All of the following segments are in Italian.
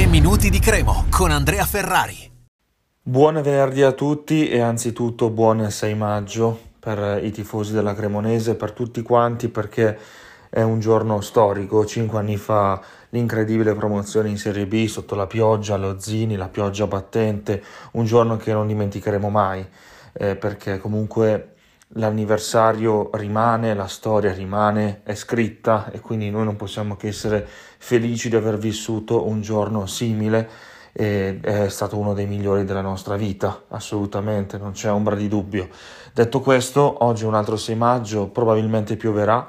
3 minuti di Cremo con Andrea Ferrari. Buon venerdì a tutti e anzitutto buon 6 maggio per i tifosi della Cremonese, per tutti quanti perché è un giorno storico. Cinque anni fa l'incredibile promozione in Serie B sotto la pioggia, lo Zini, la pioggia battente, un giorno che non dimenticheremo mai eh, perché comunque l'anniversario rimane, la storia rimane, è scritta e quindi noi non possiamo che essere felici di aver vissuto un giorno simile e è stato uno dei migliori della nostra vita, assolutamente, non c'è ombra di dubbio. Detto questo, oggi è un altro 6 maggio, probabilmente pioverà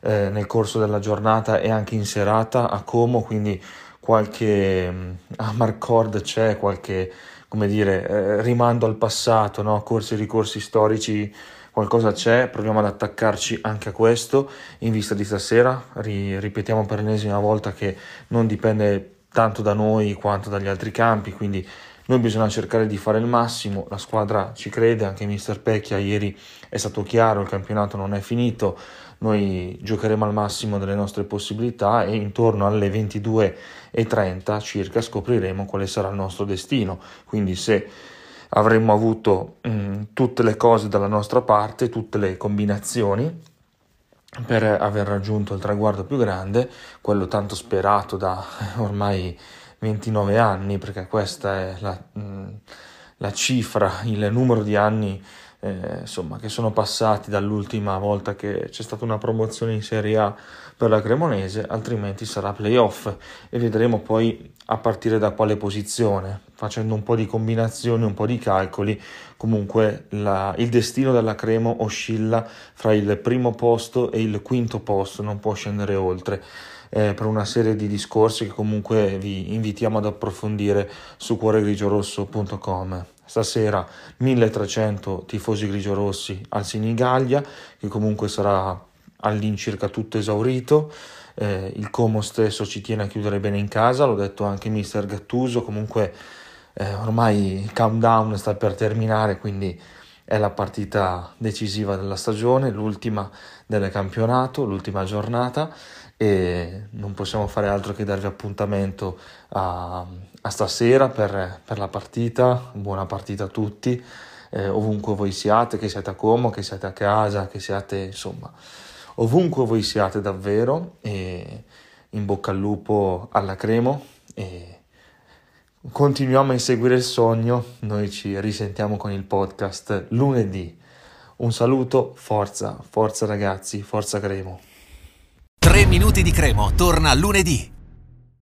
eh, nel corso della giornata e anche in serata a Como, quindi qualche um, amarcord c'è, qualche come dire, eh, rimando al passato, no? corsi e ricorsi storici qualcosa c'è, proviamo ad attaccarci anche a questo in vista di stasera, Ri- ripetiamo per l'ennesima volta che non dipende tanto da noi quanto dagli altri campi, quindi noi bisogna cercare di fare il massimo, la squadra ci crede, anche Mister Pecchia ieri è stato chiaro, il campionato non è finito, noi giocheremo al massimo delle nostre possibilità e intorno alle 22.30 circa scopriremo quale sarà il nostro destino, quindi se avremmo avuto mh, mm, tutte le cose dalla nostra parte, tutte le combinazioni per aver raggiunto il traguardo più grande, quello tanto sperato da ormai 29 anni, perché questa è la, mm, la cifra, il numero di anni eh, insomma, che sono passati dall'ultima volta che c'è stata una promozione in Serie A per la Cremonese, altrimenti sarà playoff e vedremo poi a partire da quale posizione, facendo un po' di combinazioni, un po' di calcoli, comunque la, il destino della Cremo oscilla fra il primo posto e il quinto posto, non può scendere oltre. Eh, per una serie di discorsi che comunque vi invitiamo ad approfondire su cuoregrigiorosso.com. Stasera 1300 tifosi grigiorossi al Sinigallia, che comunque sarà all'incirca tutto esaurito. Eh, il Como stesso ci tiene a chiudere bene in casa, l'ho detto anche mister Gattuso, comunque eh, ormai il countdown sta per terminare, quindi è la partita decisiva della stagione, l'ultima del campionato, l'ultima giornata e non possiamo fare altro che darvi appuntamento a, a stasera per, per, la partita, buona partita a tutti, eh, ovunque voi siate, che siate a Como, che siate a casa, che siate insomma ovunque voi siate davvero e in bocca al lupo alla Cremo e continuiamo a inseguire il sogno, noi ci risentiamo con il podcast lunedì. Un saluto, forza, forza ragazzi, forza Cremo. 3 minuti di Cremo torna lunedì.